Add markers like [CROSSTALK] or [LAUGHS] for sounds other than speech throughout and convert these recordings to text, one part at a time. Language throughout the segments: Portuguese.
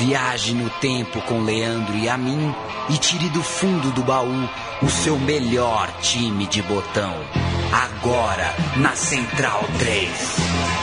Viaje no tempo com Leandro e a mim e tire do fundo do baú o seu melhor time de botão. Agora na Central 3.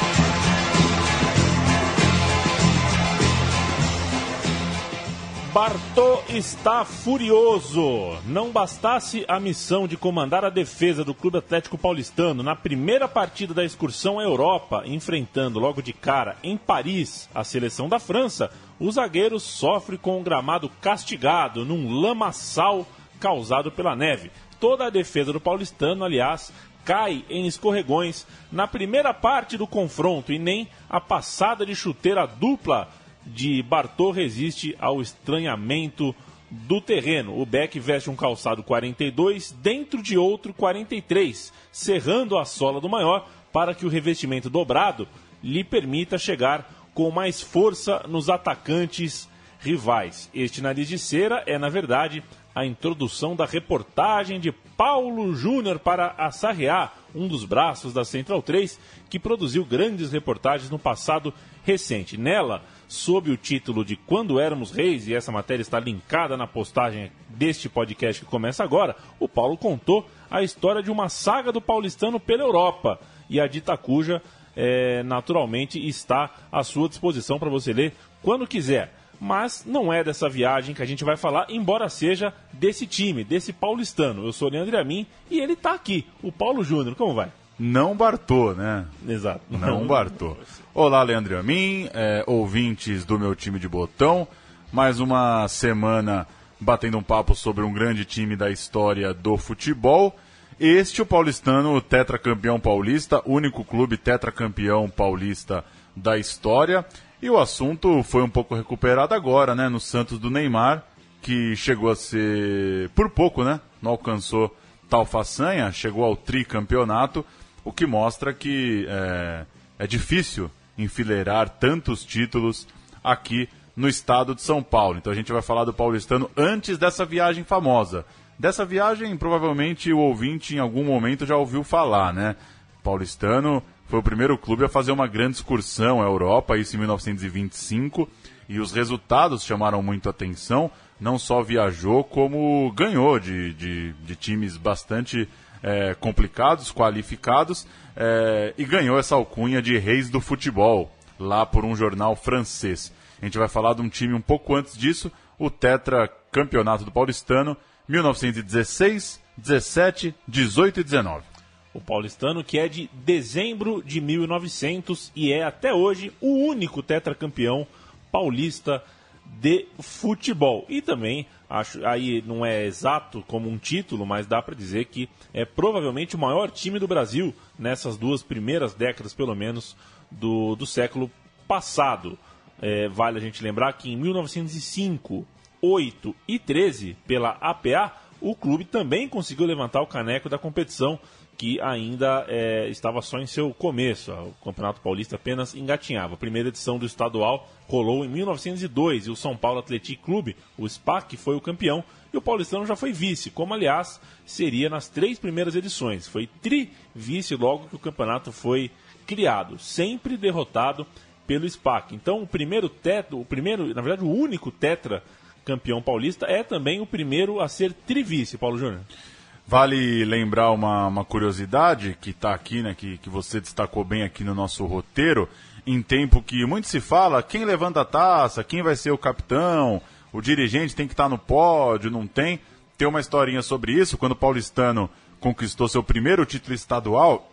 Bartô está furioso. Não bastasse a missão de comandar a defesa do Clube Atlético Paulistano na primeira partida da excursão à Europa, enfrentando logo de cara em Paris a seleção da França, o zagueiro sofre com um gramado castigado num lamaçal causado pela neve. Toda a defesa do paulistano, aliás, cai em escorregões na primeira parte do confronto e nem a passada de chuteira dupla de Bartô resiste ao estranhamento do terreno. O Beck veste um calçado 42 dentro de outro 43, cerrando a sola do maior para que o revestimento dobrado lhe permita chegar com mais força nos atacantes rivais. Este nariz de cera é, na verdade, a introdução da reportagem de Paulo Júnior para a Sarriá, um dos braços da Central 3, que produziu grandes reportagens no passado recente. Nela, sob o título de Quando Éramos Reis, e essa matéria está linkada na postagem deste podcast que começa agora, o Paulo contou a história de uma saga do paulistano pela Europa. E a dita cuja, é, naturalmente, está à sua disposição para você ler quando quiser. Mas não é dessa viagem que a gente vai falar, embora seja desse time, desse paulistano. Eu sou o Leandro Amin e ele está aqui, o Paulo Júnior. Como vai? Não Bartô, né? Exato. Não Bartô. Olá, Leandro Amin, é, ouvintes do meu time de botão. Mais uma semana batendo um papo sobre um grande time da história do futebol. Este, o paulistano tetracampeão paulista, único clube tetracampeão paulista da história. E o assunto foi um pouco recuperado agora, né? No Santos do Neymar, que chegou a ser, por pouco, né? Não alcançou tal façanha, chegou ao tricampeonato o que mostra que é, é difícil enfileirar tantos títulos aqui no estado de São Paulo. Então a gente vai falar do paulistano antes dessa viagem famosa. Dessa viagem, provavelmente o ouvinte em algum momento já ouviu falar, né? Paulistano foi o primeiro clube a fazer uma grande excursão à Europa, isso em 1925, e os resultados chamaram muito atenção. Não só viajou, como ganhou de, de, de times bastante é, complicados, qualificados, é, e ganhou essa alcunha de reis do futebol, lá por um jornal francês. A gente vai falar de um time um pouco antes disso, o Tetra Campeonato do Paulistano, 1916, 17, 18 e 19. O paulistano que é de dezembro de 1900 e é até hoje o único tetracampeão paulista de futebol. E também, acho, aí não é exato como um título, mas dá para dizer que é provavelmente o maior time do Brasil nessas duas primeiras décadas, pelo menos, do, do século passado. É, vale a gente lembrar que em 1905, 8 e 13, pela APA, o clube também conseguiu levantar o caneco da competição que ainda é, estava só em seu começo. O Campeonato Paulista apenas engatinhava. A primeira edição do estadual rolou em 1902 e o São Paulo Atlético Clube, o SPAC, foi o campeão e o paulistano já foi vice, como aliás seria nas três primeiras edições. Foi tri-vice logo que o campeonato foi criado, sempre derrotado pelo SPAC. Então o primeiro teto, o primeiro, na verdade o único tetra campeão paulista é também o primeiro a ser trivice, Paulo Júnior. Vale lembrar uma, uma curiosidade que está aqui, né, que, que você destacou bem aqui no nosso roteiro, em tempo que muito se fala quem levanta a taça, quem vai ser o capitão, o dirigente tem que estar tá no pódio, não tem. Tem uma historinha sobre isso, quando o paulistano conquistou seu primeiro título estadual,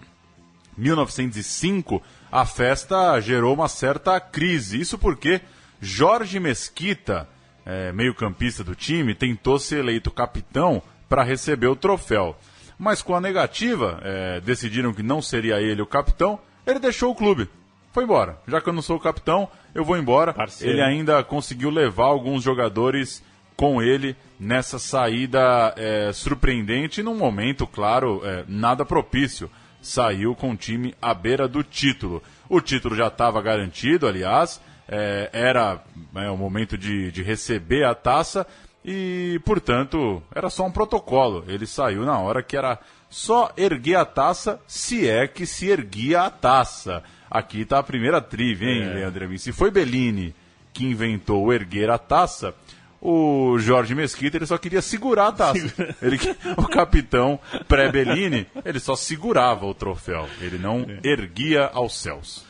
1905, a festa gerou uma certa crise. Isso porque Jorge Mesquita, é, meio-campista do time, tentou ser eleito capitão para receber o troféu. Mas com a negativa, é, decidiram que não seria ele o capitão, ele deixou o clube. Foi embora. Já que eu não sou o capitão, eu vou embora. Parceiro. Ele ainda conseguiu levar alguns jogadores com ele nessa saída é, surpreendente num momento, claro, é, nada propício. Saiu com o time à beira do título. O título já estava garantido, aliás, é, era é, o momento de, de receber a taça e, portanto, era só um protocolo. Ele saiu na hora que era só erguer a taça, se é que se erguia a taça. Aqui está a primeira trive, hein, é. Leandro Se foi Bellini que inventou o erguer a taça, o Jorge Mesquita ele só queria segurar a taça. [LAUGHS] Ele, o capitão pré-Bellini, ele só segurava o troféu, ele não erguia aos céus.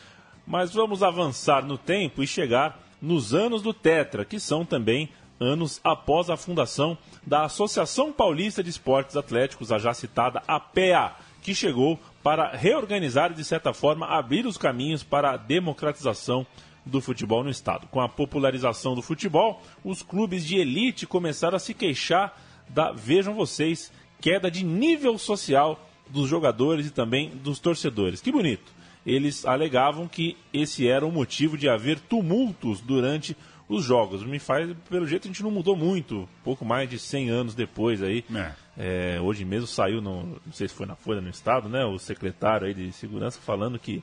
Mas vamos avançar no tempo e chegar nos anos do Tetra, que são também anos após a fundação da Associação Paulista de Esportes Atléticos, a já citada APEA, que chegou para reorganizar e, de certa forma, abrir os caminhos para a democratização do futebol no estado. Com a popularização do futebol, os clubes de elite começaram a se queixar da, vejam vocês, queda de nível social dos jogadores e também dos torcedores. Que bonito! Eles alegavam que esse era o motivo de haver tumultos durante os jogos. Me faz, pelo jeito, a gente não mudou muito, pouco mais de 100 anos depois aí. É. É, hoje mesmo saiu, no, não sei se foi na Folha no Estado, né, o secretário aí de segurança falando que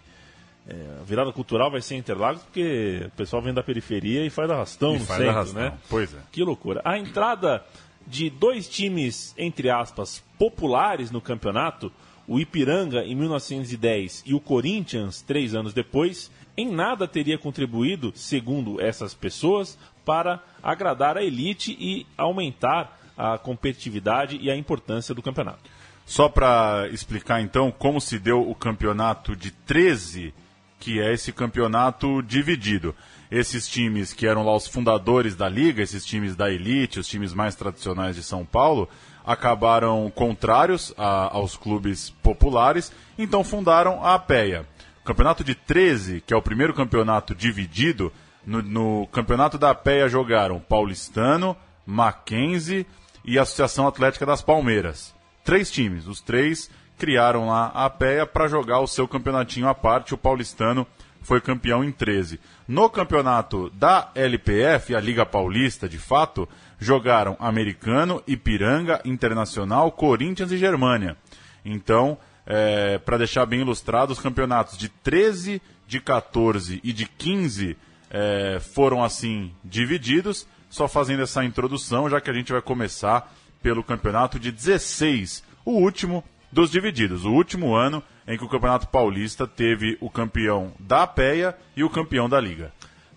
é, a virada cultural vai ser Interlagos porque o pessoal vem da periferia e faz arrastão e no faz centro, arrastão. né? Pois é. Que loucura. A entrada de dois times, entre aspas, populares no campeonato, o Ipiranga em 1910 e o Corinthians três anos depois, em nada teria contribuído, segundo essas pessoas, para agradar a elite e aumentar a competitividade e a importância do campeonato. Só para explicar então como se deu o campeonato de 13 que é esse campeonato dividido. Esses times que eram lá os fundadores da liga, esses times da elite, os times mais tradicionais de São Paulo, acabaram contrários a, aos clubes populares, então fundaram a APEA. O campeonato de 13, que é o primeiro campeonato dividido, no, no campeonato da APEA jogaram Paulistano, Mackenzie e Associação Atlética das Palmeiras. Três times, os três criaram lá a PEA para jogar o seu campeonatinho à parte. O paulistano foi campeão em 13. No campeonato da LPF, a Liga Paulista, de fato, jogaram Americano, Ipiranga, Internacional, Corinthians e Germânia. Então, é, para deixar bem ilustrado, os campeonatos de 13, de 14 e de 15 é, foram assim divididos. Só fazendo essa introdução, já que a gente vai começar pelo campeonato de 16, o último dos divididos. O último ano em que o Campeonato Paulista teve o campeão da APEA e o campeão da Liga.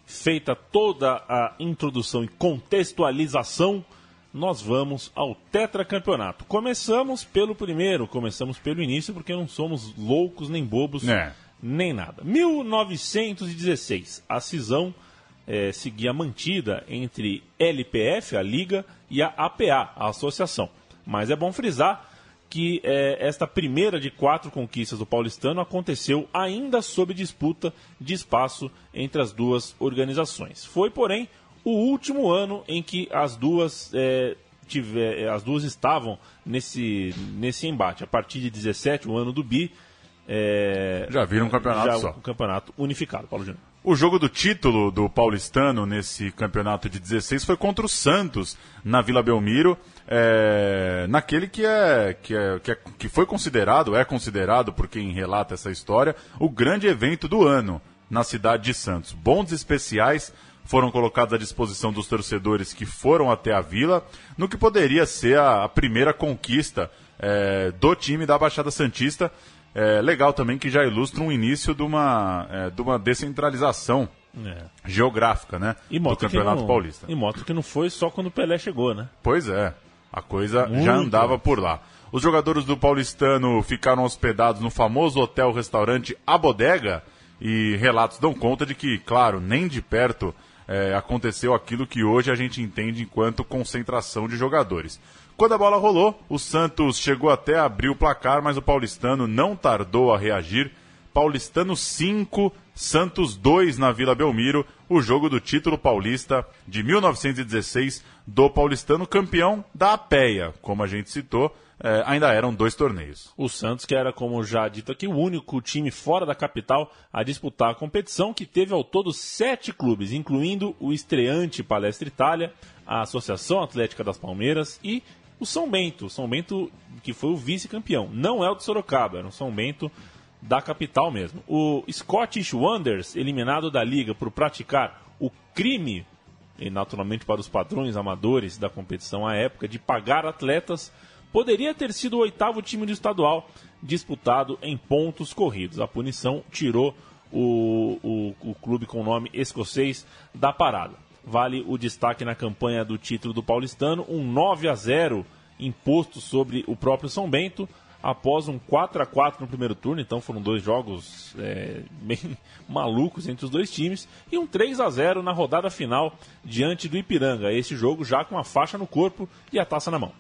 Feita toda a introdução e contextualização, nós vamos ao tetracampeonato. Começamos pelo primeiro, começamos pelo início, porque não somos loucos nem bobos, é. nem nada. 1916, a cisão é, seguia mantida entre LPF, a Liga, e a APA, a Associação. Mas é bom frisar que é, esta primeira de quatro conquistas do paulistano aconteceu ainda sob disputa de espaço entre as duas organizações. Foi, porém, o último ano em que as duas, é, tiver, as duas estavam nesse, nesse embate. A partir de 17, o ano do BI. É, já viram um campeonato já, só. Um campeonato unificado, Paulo Júnior. O jogo do título do paulistano nesse campeonato de 16 foi contra o Santos, na Vila Belmiro, é, naquele que, é, que, é, que, é, que foi considerado, é considerado por quem relata essa história, o grande evento do ano na cidade de Santos. Bondes especiais foram colocados à disposição dos torcedores que foram até a vila, no que poderia ser a, a primeira conquista é, do time da Baixada Santista é, legal também que já ilustra um início de uma, é, de uma descentralização é. geográfica, né? E do Campeonato não, Paulista. E moto que não foi só quando o Pelé chegou, né? Pois é, a coisa Muito. já andava por lá. Os jogadores do Paulistano ficaram hospedados no famoso hotel-restaurante A Bodega e relatos dão conta de que, claro, nem de perto é, aconteceu aquilo que hoje a gente entende enquanto concentração de jogadores. Quando a bola rolou, o Santos chegou até a abrir o placar, mas o paulistano não tardou a reagir. Paulistano 5, Santos 2 na Vila Belmiro, o jogo do título paulista de 1916 do paulistano campeão da APEA, como a gente citou. É, ainda eram dois torneios. O Santos, que era, como já dito aqui, o único time fora da capital a disputar a competição, que teve ao todo sete clubes, incluindo o estreante Palestra Itália, a Associação Atlética das Palmeiras e o São Bento. São Bento, que foi o vice-campeão. Não é o de Sorocaba, era o São Bento da capital mesmo. O Scottish Wonders, eliminado da liga por praticar o crime, e naturalmente para os padrões amadores da competição à época, de pagar atletas, poderia ter sido o oitavo time do estadual disputado em pontos corridos. A punição tirou o, o, o clube com nome escocês da parada. Vale o destaque na campanha do título do paulistano, um 9 a 0 imposto sobre o próprio São Bento, após um 4 a 4 no primeiro turno, então foram dois jogos é, [LAUGHS] bem malucos entre os dois times, e um 3 a 0 na rodada final diante do Ipiranga. Esse jogo já com a faixa no corpo e a taça na mão.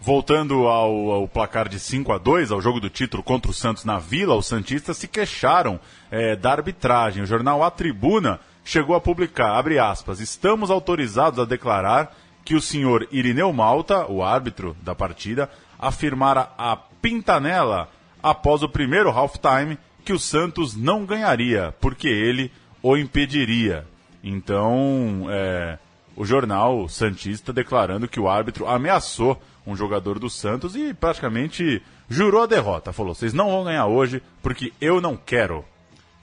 Voltando ao, ao, placar de 5 a 2 ao jogo do título contra o Santos na Vila, os Santistas se queixaram é, da arbitragem. O jornal A Tribuna chegou a publicar, abre aspas, estamos autorizados a declarar que o senhor Irineu Malta, o árbitro da partida, afirmara a pintanela após o primeiro halftime que o Santos não ganharia, porque ele o impediria. Então, é, o jornal Santista declarando que o árbitro ameaçou um jogador do Santos e praticamente jurou a derrota. Falou: vocês não vão ganhar hoje porque eu não quero.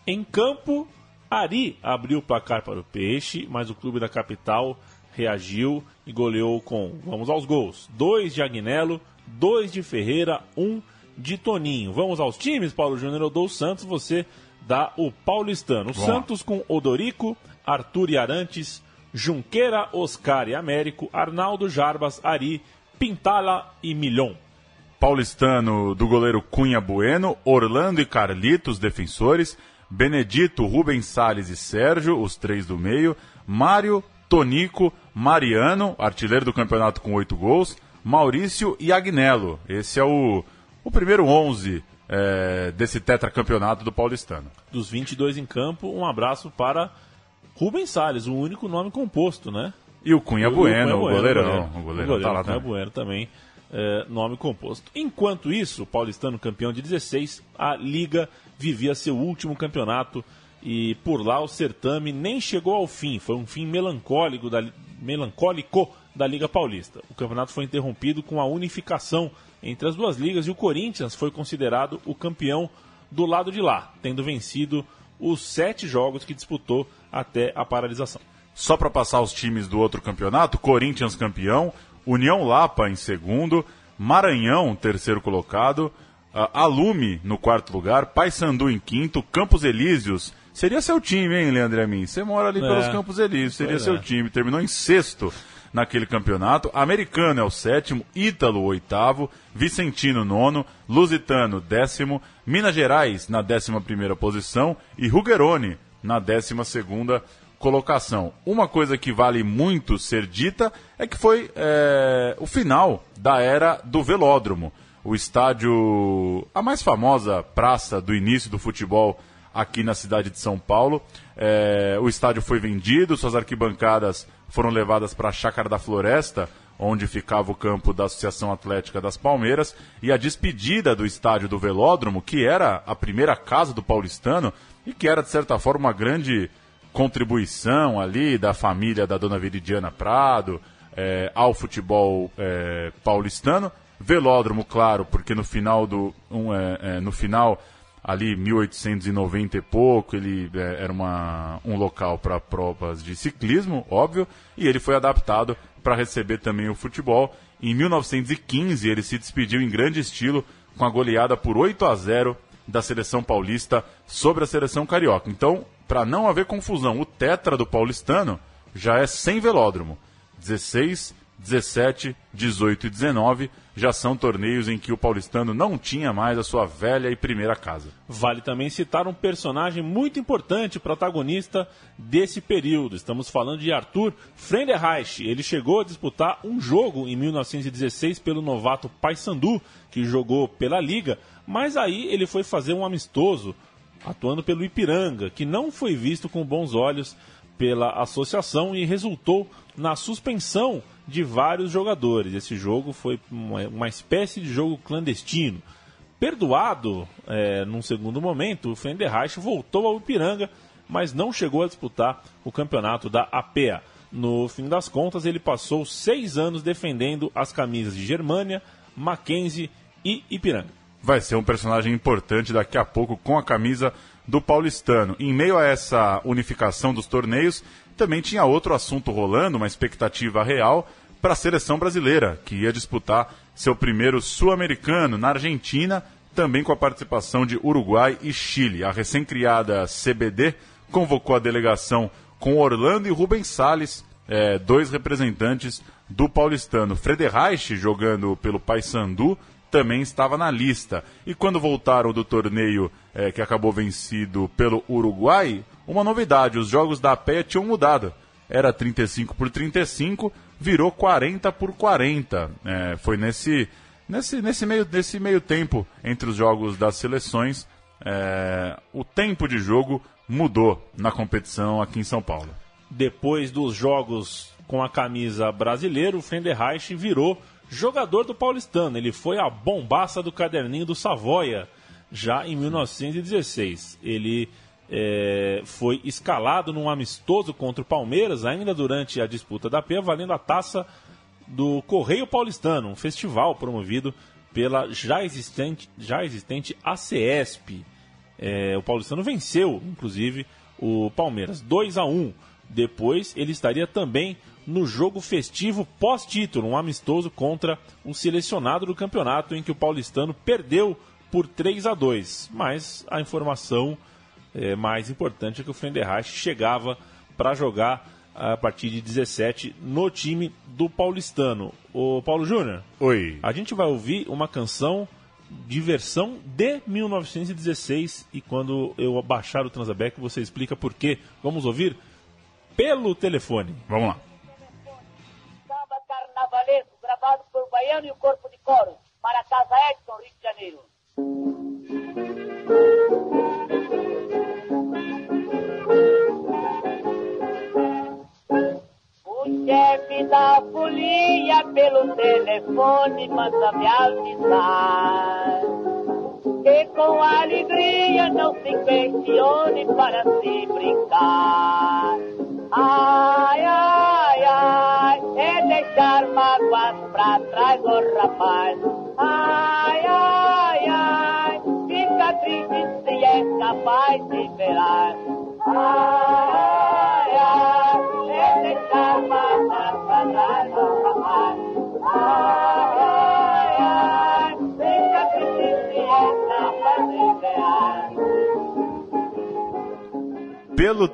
Em campo, Ari abriu o placar para o Peixe, mas o clube da capital reagiu e goleou com, vamos aos gols, dois de Agnello, dois de Ferreira, um de Toninho. Vamos aos times, Paulo Júnior ou do Santos, você dá o paulistano. O Santos com Odorico, Arthur e Arantes, Junqueira, Oscar e Américo, Arnaldo, Jarbas, Ari, Pintala e Milhon. Paulistano do goleiro Cunha Bueno, Orlando e Carlitos, defensores, Benedito, Rubens Salles e Sérgio, os três do meio, Mário, Tonico, Mariano, artilheiro do campeonato com oito gols, Maurício e Agnello. Esse é o, o primeiro 11 é, desse tetracampeonato do Paulistano. Dos 22 em campo, um abraço para Rubens Salles, o único nome composto, né? E o Cunha o, Bueno, o, Cunha o goleirão. O goleirão, o goleirão tá lá Cunha também. Bueno também, é, nome composto. Enquanto isso, o Paulistano campeão de 16, a Liga vivia seu último campeonato e por lá o certame nem chegou ao fim. Foi um fim melancólico da, melancólico da Liga Paulista. O campeonato foi interrompido com a unificação entre as duas ligas e o Corinthians foi considerado o campeão do lado de lá, tendo vencido os sete jogos que disputou até a paralisação. Só para passar os times do outro campeonato: Corinthians campeão, União Lapa em segundo, Maranhão terceiro colocado, uh, Alume no quarto lugar, Paysandu em quinto, Campos Elíseos. Seria seu time, hein, Leandro Amin? Você mora ali é, pelos Campos Elíseos, seria seu é. time. Terminou em sexto naquele campeonato. Americano é o sétimo, Ítalo o oitavo, Vicentino nono, Lusitano décimo, Minas Gerais na décima primeira posição e Rugeroni na décima segunda colocação. Uma coisa que vale muito ser dita é que foi é, o final da era do velódromo. O estádio, a mais famosa praça do início do futebol aqui na cidade de São Paulo. É, o estádio foi vendido, suas arquibancadas foram levadas para a Chácara da Floresta, onde ficava o campo da Associação Atlética das Palmeiras, e a despedida do estádio do Velódromo, que era a primeira casa do paulistano e que era, de certa forma, uma grande contribuição ali da família da dona Viridiana Prado é, ao futebol é, paulistano. Velódromo, claro, porque no final do. Um, é, no final ali 1890 e pouco, ele é, era uma, um local para provas de ciclismo, óbvio, e ele foi adaptado para receber também o futebol. Em 1915, ele se despediu em grande estilo com a goleada por 8 a 0 da seleção paulista sobre a seleção carioca. Então, para não haver confusão, o tetra do paulistano já é sem velódromo. 16, 17, 18 e 19 já são torneios em que o paulistano não tinha mais a sua velha e primeira casa. Vale também citar um personagem muito importante, protagonista desse período. Estamos falando de Arthur Friedenreich. Ele chegou a disputar um jogo em 1916 pelo novato Paysandu, que jogou pela Liga, mas aí ele foi fazer um amistoso atuando pelo Ipiranga, que não foi visto com bons olhos pela associação e resultou na suspensão de vários jogadores. Esse jogo foi uma, espécie de jogo clandestino. Perdoado é, num segundo momento, o Fenderreich voltou ao Ipiranga, mas não chegou a disputar o campeonato da APEA. No fim das contas, ele passou seis anos defendendo as camisas de Germânia, Mackenzie e Ipiranga. Vai ser um personagem importante daqui a pouco com a camisa do paulistano. Em meio a essa unificação dos torneios, também tinha outro assunto rolando, uma expectativa real para a seleção brasileira, que ia disputar seu primeiro sul-americano na Argentina, também com a participação de Uruguai e Chile. A recém-criada CBD convocou a delegação com Orlando e Rubens Salles, é, dois representantes do paulistano. Frederreich, jogando pelo Paysandu, também estava na lista. E quando voltaram do torneio é, que acabou vencido pelo Uruguai, uma novidade: os jogos da PEA tinham mudado. Era 35 por 35, virou 40 por 40. É, foi nesse, nesse, nesse, meio, nesse meio tempo entre os jogos das seleções. É, o tempo de jogo mudou na competição aqui em São Paulo. Depois dos jogos com a camisa brasileira, o Fenderreich virou jogador do Paulistano. Ele foi a bombaça do caderninho do Savoia já em 1916. Ele é, foi escalado num amistoso contra o Palmeiras, ainda durante a disputa da P, valendo a taça do Correio Paulistano, um festival promovido pela já existente, já existente ACESP. É, o Paulistano venceu, inclusive, o Palmeiras 2 a 1 Depois ele estaria também no jogo festivo pós-título, um amistoso contra o selecionado do campeonato, em que o paulistano perdeu por 3 a 2 Mas a informação é, mais importante é que o Fenderreich chegava para jogar a partir de 17 no time do paulistano. O Paulo Júnior. Oi. A gente vai ouvir uma canção de versão de 1916 e quando eu baixar o Transabec você explica por quê. Vamos ouvir pelo telefone. Vamos lá. Gravado por Baiano e o Corpo de Coro para a Casa Edson, Rio de Janeiro.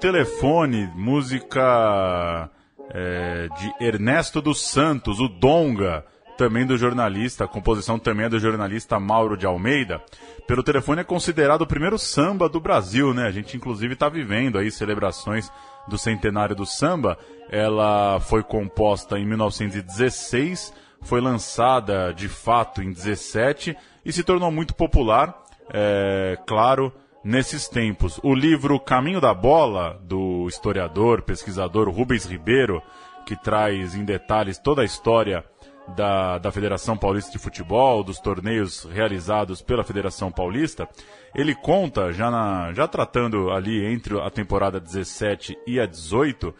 Telefone, música é, de Ernesto dos Santos, o Donga, também do jornalista, a composição também é do jornalista Mauro de Almeida. Pelo telefone é considerado o primeiro samba do Brasil, né? A gente inclusive está vivendo aí celebrações do centenário do samba. Ela foi composta em 1916, foi lançada de fato em 17 e se tornou muito popular, é, claro, nesses tempos. O livro Caminho da Bola, do historiador, pesquisador Rubens Ribeiro, que traz em detalhes toda a história da, da Federação Paulista de Futebol, dos torneios realizados pela Federação Paulista, ele conta, já, na, já tratando ali entre a temporada 17 e a 18,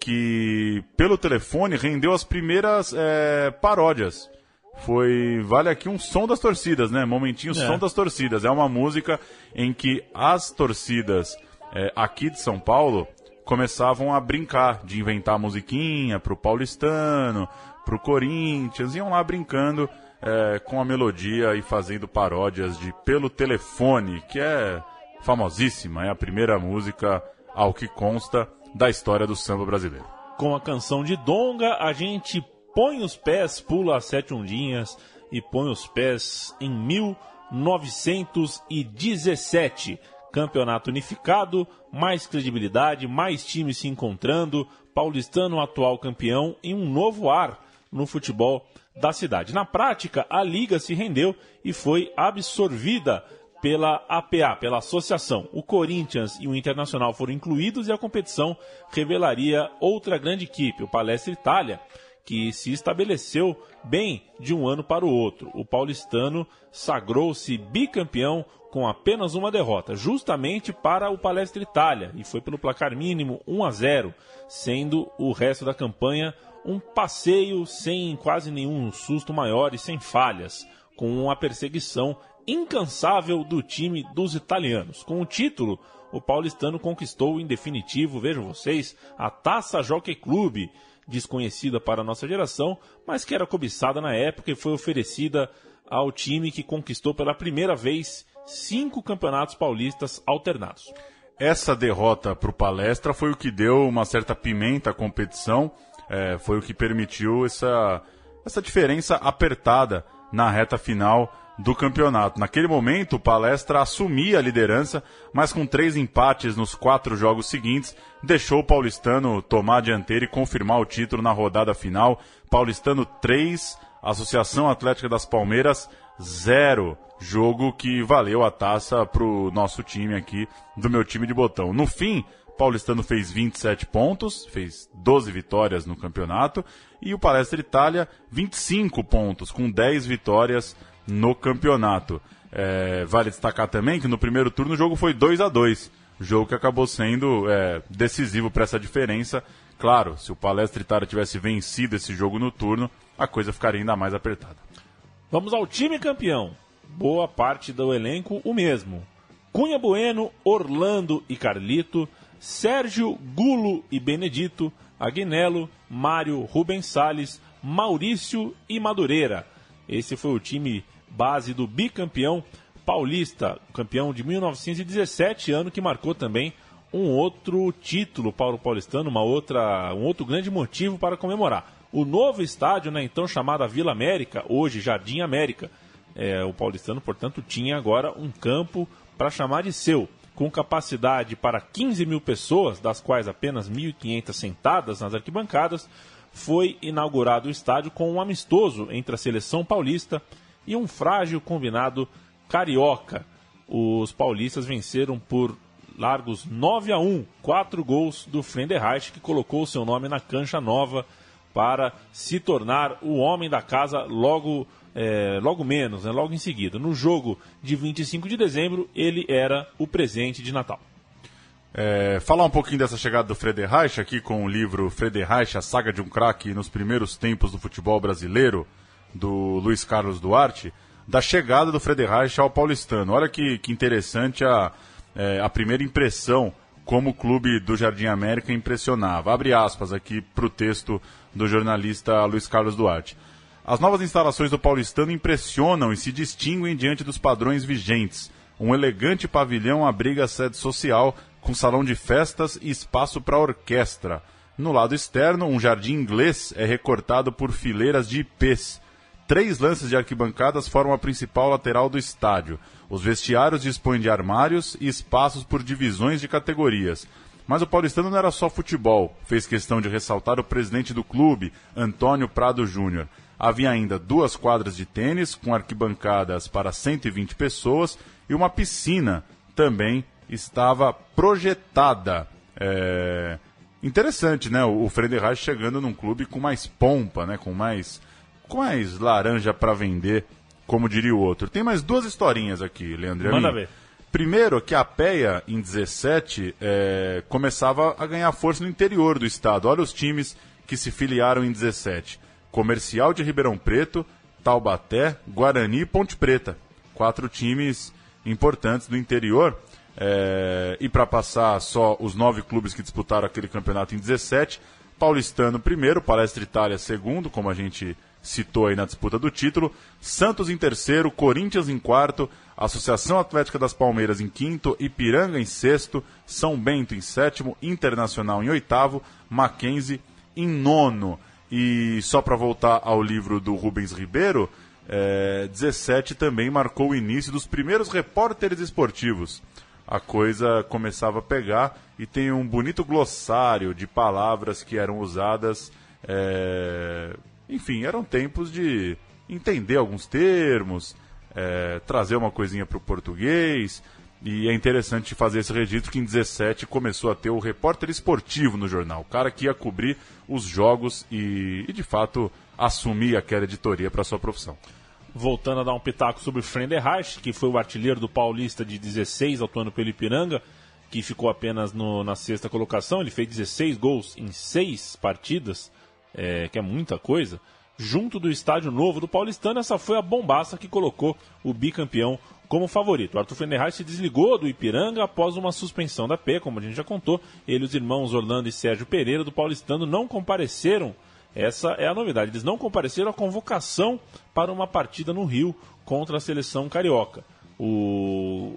que pelo telefone rendeu as primeiras é, paródias. Foi, vale aqui um som das torcidas, né? Momentinho É. som das torcidas. É uma música em que as torcidas é, aqui de São Paulo começavam a brincar, de inventar musiquinha pro paulistano, pro Corinthians, iam lá brincando é, com a melodia e fazendo paródias de Pelo Telefone, que é famosíssima, é a primeira música, ao que consta, da história do samba brasileiro. Com a canção de Donga, a gente põe os pés, pula as sete ondinhas e põe os pés em 1917. Campeonato unificado, mais credibilidade, mais times se encontrando, paulistano atual campeão e um novo ar no futebol da cidade. Na prática, a liga se rendeu e foi absorvida pela APA, pela associação. O Corinthians e o Internacional foram incluídos e a competição revelaria outra grande equipe, o Palestra Itália, que se estabeleceu bem de um ano para o outro. O paulistano sagrou-se bicampeão com apenas uma derrota, justamente para o Palestra Itália, e foi pelo placar mínimo 1 a 0, sendo o resto da campanha um passeio sem quase nenhum susto maior e sem falhas, com uma perseguição incansável do time dos italianos. Com o título, o paulistano conquistou em definitivo, vejam vocês, a Taça Jockey Clube, desconhecida para a nossa geração, mas que era cobiçada na época e foi oferecida ao time que conquistou pela primeira vez cinco campeonatos paulistas alternados. essa derrota para o Palestra foi o que deu uma certa pimenta à competição, é, foi o que permitiu essa, essa diferença apertada na reta final do campeonato. Naquele momento, o Palestra assumia a liderança, mas com três empates nos quatro jogos seguintes, deixou o Paulistano tomar a dianteira e confirmar o título na rodada final. Paulistano 3, Associação Atlética das Palmeiras 0. Jogo que valeu a taça pro nosso time aqui, do meu time de botão. No fim, Paulistano fez 27 pontos, fez 12 vitórias no campeonato, e o Palestra Itália 25 pontos, com 10 vitórias no campeonato. É, vale destacar também que no primeiro turno o jogo foi 2 a 2 jogo que acabou sendo é, decisivo para essa diferença. Claro, se o Palestra Itália tivesse vencido esse jogo no turno, a coisa ficaria ainda mais apertada. Vamos ao time campeão. Boa parte do elenco o mesmo. Cunha Bueno, Orlando e Carlito, Sérgio, Gulo e Benedito, Agnello, Mário, Rubens Salles, Maurício e Madureira. Esse foi o time base do bicampeão paulista, campeão de 1917, ano que marcou também um outro título para o paulistano, uma outra, um outro grande motivo para comemorar. O novo estádio, né, então chamada Vila América, hoje Jardim América. É, o paulistano, portanto, tinha agora um campo para chamar de seu, com capacidade para 15 mil pessoas, das quais apenas 1.500 sentadas nas arquibancadas. Foi inaugurado o estádio com um amistoso entre a seleção paulista e um frágil combinado carioca. Os paulistas venceram por largos 9 a 1, quatro gols do Frenderreich, que colocou seu nome na cancha nova para se tornar o homem da casa logo, é, logo menos, né, logo em seguida. No jogo de 25 de dezembro, ele era o presente de Natal. É, falar um pouquinho dessa chegada do Frederreich aqui com o livro Frederreich, a saga de um craque nos primeiros tempos do futebol brasileiro do Luiz Carlos Duarte, da chegada do Frederich ao paulistano. Olha que, que interessante a, é, a primeira impressão como o clube do Jardim América impressionava. Abre aspas aqui para o texto do jornalista Luiz Carlos Duarte. As novas instalações do paulistano impressionam e se distinguem diante dos padrões vigentes. Um elegante pavilhão abriga a sede social, com salão de festas e espaço para orquestra. No lado externo, um jardim inglês é recortado por fileiras de ipês Três lances de arquibancadas formam a principal lateral do estádio. Os vestiários dispõem de armários e espaços por divisões de categorias. Mas o paulistano não era só futebol, fez questão de ressaltar o presidente do clube, Antônio Prado Júnior. Havia ainda duas quadras de tênis com arquibancadas para 120 pessoas e uma piscina também estava projetada. É... Interessante, né? O Frederich chegando num clube com mais pompa, né? Com mais mais laranja para vender, como diria o outro. Tem mais duas historinhas aqui, Leandro. Manda ver. Primeiro, que a PEA, em 17, é, começava a ganhar força no interior do estado. Olha os times que se filiaram em 17. Comercial de Ribeirão Preto, Taubaté, Guarani e Ponte Preta. Quatro times importantes do interior. É, e para passar só os nove clubes que disputaram aquele campeonato em 17, Paulistano primeiro, Palestra Itália segundo, como a gente citou aí na disputa do título. Santos em terceiro, Corinthians em quarto, Associação Atlética das Palmeiras em quinto, Ipiranga em sexto, São Bento em sétimo, Internacional em oitavo, Mackenzie em nono. E só para voltar ao livro do Rubens Ribeiro, é, 17 também marcou o início dos primeiros repórteres esportivos. A coisa começava a pegar e tem um bonito glossário de palavras que eram usadas é, enfim, eram tempos de entender alguns termos, é, trazer uma coisinha para o português. E é interessante fazer esse registro que em 17 começou a ter o repórter esportivo no jornal, o cara que ia cobrir os jogos e, e de fato assumir aquela editoria para sua profissão. Voltando a dar um pitaco sobre o Frenderreich, que foi o artilheiro do Paulista de 16, atuando pelo Ipiranga, que ficou apenas no, na sexta colocação. Ele fez 16 gols em seis partidas é, que é muita coisa, junto do estádio novo do Paulistano, essa foi a bombaça que colocou o bicampeão como favorito. Arthur Fenderreich se desligou do Ipiranga após uma suspensão da P, como a gente já contou. Ele os irmãos Orlando e Sérgio Pereira do Paulistano não compareceram. Essa é a novidade. Eles não compareceram à convocação para uma partida no Rio contra a seleção carioca. o,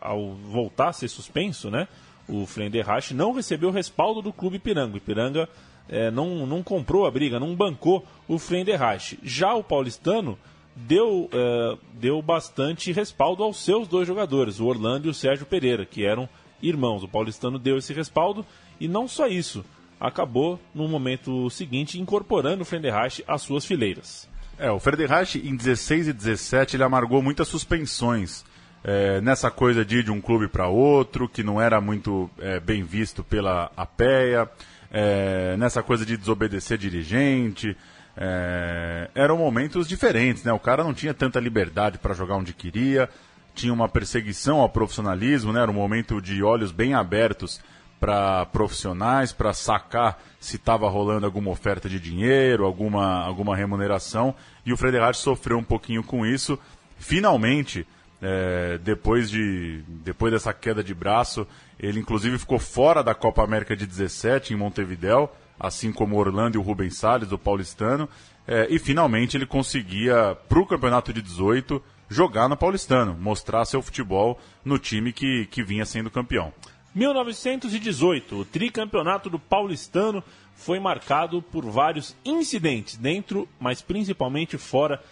ao voltar a ser suspenso, né? O Frenderreich não recebeu o respaldo do clube Ipiranga. Ipiranga é, não, não comprou a briga, não bancou o Frenderreich. Já o paulistano deu, é, deu bastante respaldo aos seus dois jogadores, o Orlando e o Sérgio Pereira, que eram irmãos. O paulistano deu esse respaldo e não só isso, acabou no momento seguinte incorporando o Frenderreich às suas fileiras. É, o Frederich em 16 e 17 ele amargou muitas suspensões. É, nessa coisa de ir de um clube para outro, que não era muito é, bem visto pela APEA, é, nessa coisa de desobedecer dirigente. É, eram momentos diferentes, né? O cara não tinha tanta liberdade para jogar onde queria, tinha uma perseguição ao profissionalismo, né? Era um momento de olhos bem abertos para profissionais, para sacar se estava rolando alguma oferta de dinheiro, alguma, alguma remuneração, e o Frederich sofreu um pouquinho com isso. Finalmente, é, depois, de, depois dessa queda de braço, ele inclusive ficou fora da Copa América de 17 em Montevidéu, assim como Orlando e o Rubens Salles, do paulistano, é, e finalmente ele conseguia, para o campeonato de 18, jogar no paulistano, mostrar seu futebol no time que, que vinha sendo campeão. 1918, o tricampeonato do paulistano foi marcado por vários incidentes dentro, mas principalmente fora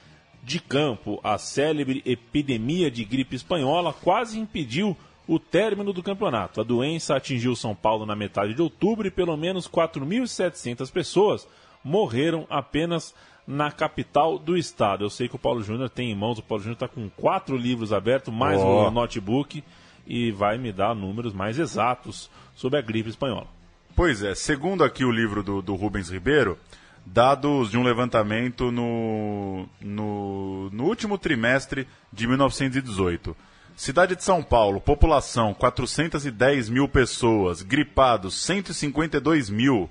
de campo. A célebre epidemia de gripe espanhola quase impediu o término do campeonato. A doença atingiu São Paulo na metade de outubro e pelo menos 4.700 pessoas morreram apenas na capital do estado. Eu sei que o Paulo Júnior tem em mãos, o Paulo Júnior está com quatro livros abertos, mais oh. um notebook, e vai me dar números mais exatos sobre a gripe espanhola. Pois é, segundo aqui o livro do, do Rubens Ribeiro, dados de um levantamento no, no, no último trimestre de 1918. Cidade de São Paulo, população 410 mil pessoas, gripados 152 mil,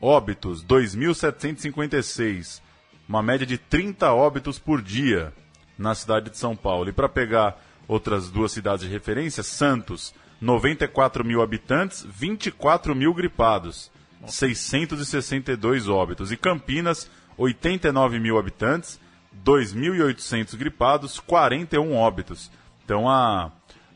óbitos 2.756, uma média de 30 óbitos por dia na cidade de São Paulo. E para pegar outras duas cidades de referência, Santos, 94 mil habitantes, 24 mil gripados, 662 óbitos. E Campinas, 89 mil habitantes, 2.800 gripados, 41 óbitos. Então, a,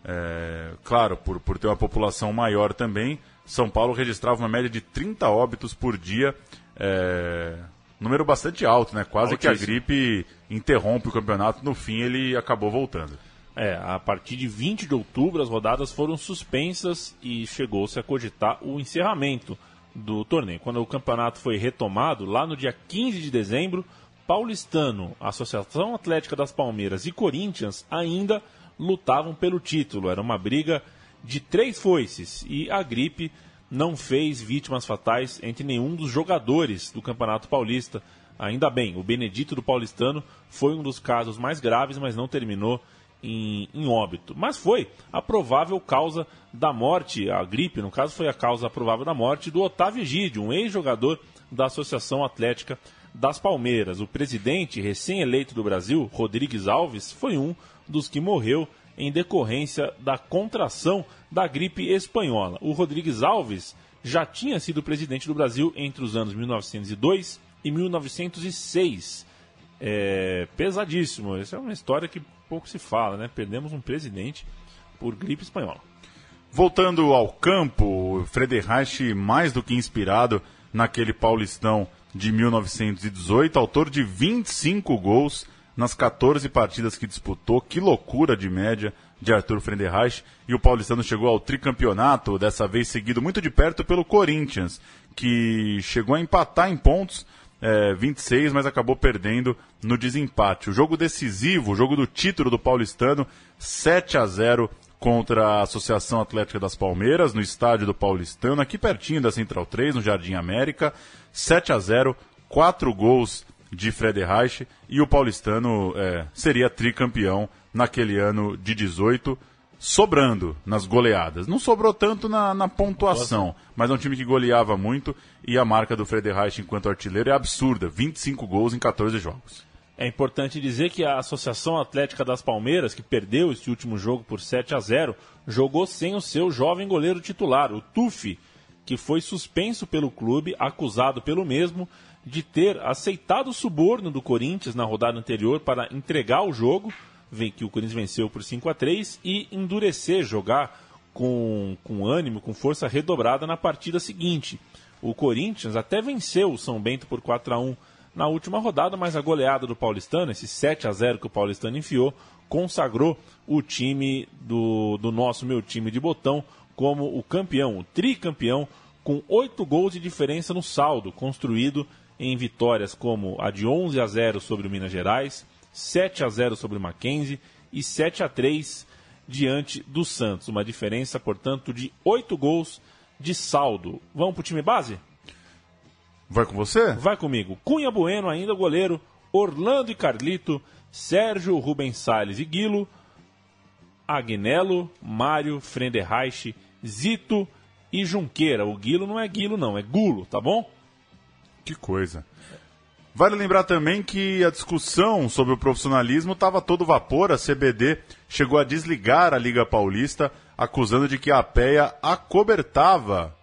é, claro, por, por ter uma população maior também, São Paulo registrava uma média de 30 óbitos por dia. É, número bastante alto, né? Quase Altíssimo. que a gripe interrompe o campeonato. No fim, ele acabou voltando. É, a partir de 20 de outubro as rodadas foram suspensas e chegou-se a cogitar o encerramento do torneio. Quando o campeonato foi retomado, lá no dia 15 de dezembro, Paulistano, Associação Atlética das Palmeiras e Corinthians ainda lutavam pelo título. Era uma briga de três foices e a gripe não fez vítimas fatais entre nenhum dos jogadores do Campeonato Paulista. Ainda bem, o Benedito do Paulistano foi um dos casos mais graves, mas não terminou em, em, óbito. Mas foi a provável causa da morte, a gripe, no caso, foi a causa provável da morte do Otávio Egídio, um ex-jogador da Associação Atlética das Palmeiras. O presidente recém-eleito do Brasil, Rodrigues Alves, foi um dos que morreu em decorrência da contração da gripe espanhola. O Rodrigues Alves já tinha sido presidente do Brasil entre os anos 1902 e 1906. É pesadíssimo. Essa é uma história que pouco se fala, né? Perdemos um presidente por gripe espanhola. Voltando ao campo, Frederich mais do que inspirado naquele Paulistão de 1918, autor de 25 gols nas 14 partidas que disputou. Que loucura de média de Arthur Frederich. E o paulistano chegou ao tricampeonato, dessa vez seguido muito de perto pelo Corinthians, que chegou a empatar em pontos é, 26, mas acabou perdendo no desempate. O jogo decisivo, o jogo do título do paulistano, 7 a 0 contra a Associação Atlética das Palmeiras, no estádio do Paulistano, aqui pertinho da Central 3, no Jardim América. 7 a 0 quatro gols de Frederich e o paulistano é, seria tricampeão naquele ano de 18 sobrando nas goleadas. Não sobrou tanto na, na pontuação, mas é um time que goleava muito e a marca do Frederich enquanto artilheiro é absurda, 25 gols em 14 jogos. É importante dizer que a Associação Atlética das Palmeiras, que perdeu esse último jogo por 7 a 0, jogou sem o seu jovem goleiro titular, o Tufi, que foi suspenso pelo clube, acusado pelo mesmo de ter aceitado o suborno do Corinthians na rodada anterior para entregar o jogo que o Corinthians venceu por 5 a 3 e endurecer, jogar com, com ânimo, com força redobrada na partida seguinte. O Corinthians até venceu o São Bento por 4 a 1 na última rodada, mas a goleada do Paulistano, esse 7 a 0 que o Paulistano enfiou, consagrou o time do, do nosso meu time de botão como o campeão, o tricampeão, com oito gols de diferença no saldo, construído em vitórias como a de 11 a 0 sobre o Minas Gerais, 7 a 0 sobre o Mackenzie e 7 a 3 diante do Santos. Uma diferença, portanto, de oito gols de saldo. Vamos para o time base? Vai com você? Vai comigo. Cunha Bueno, ainda goleiro. Orlando e Carlito. Sérgio, Rubens Salles e Guilo. Agnello, Mário, Frenderreich, Zito e Junqueira. O Guilo não é Guilo, não, é Gulo, tá bom? Que coisa. Vale lembrar também que a discussão sobre o profissionalismo estava todo vapor. A CBD chegou a desligar a Liga Paulista, acusando de que a PEA acobertava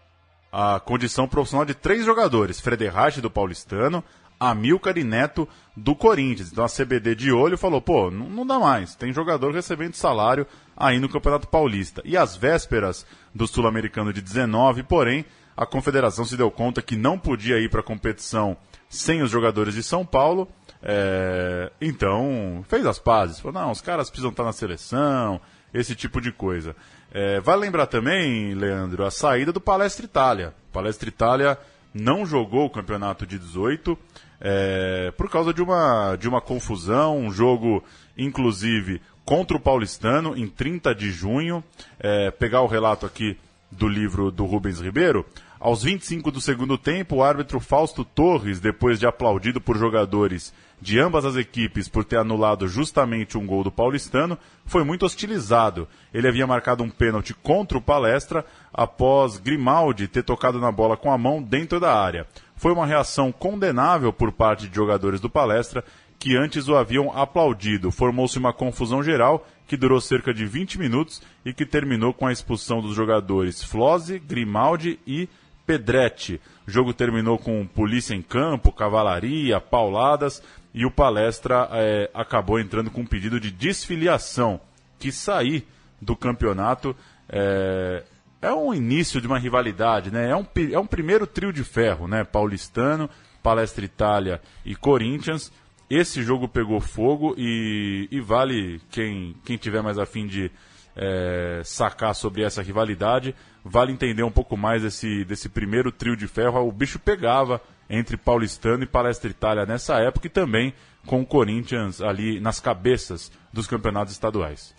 a condição profissional de três jogadores: Frederich do Paulistano, Amilcar e Neto do Corinthians. Então a CBD de olho falou: pô, não, não dá mais, tem jogador recebendo salário aí no Campeonato Paulista. E às vésperas do Sul-Americano de 19, porém, a confederação se deu conta que não podia ir para a competição sem os jogadores de São Paulo. É, então, fez as pazes. Falou, não, os caras precisam estar na seleção, esse tipo de coisa. É, vale lembrar também, Leandro, a saída do Palestra Itália. Palestra Itália não jogou o campeonato de 18 é, por causa de uma, de uma confusão, um jogo, inclusive, contra o Paulistano, em 30 de junho. É, pegar o relato aqui do livro do Rubens Ribeiro. Aos 25 do segundo tempo, o árbitro Fausto Torres, depois de aplaudido por jogadores de ambas as equipes por ter anulado justamente um gol do paulistano, foi muito hostilizado. Ele havia marcado um pênalti contra o Palestra após Grimaldi ter tocado na bola com a mão dentro da área. Foi uma reação condenável por parte de jogadores do Palestra que antes o haviam aplaudido. Formou-se uma confusão geral que durou cerca de 20 minutos e que terminou com a expulsão dos jogadores Flose, Grimaldi e Pedretti. O jogo terminou com polícia em campo, cavalaria, pauladas e o Palestra é, acabou entrando com um pedido de desfiliação, que sair do campeonato é, é um início de uma rivalidade, né? É um, é um primeiro trio de ferro, né? Paulistano, Palestra Itália e Corinthians. Esse jogo pegou fogo e, e vale quem, quem tiver mais afim de é, sacar sobre essa rivalidade, vale entender um pouco mais desse, desse primeiro trio de ferro. O bicho pegava entre Paulistano e Palestra Itália nessa época e também com o Corinthians ali nas cabeças dos campeonatos estaduais.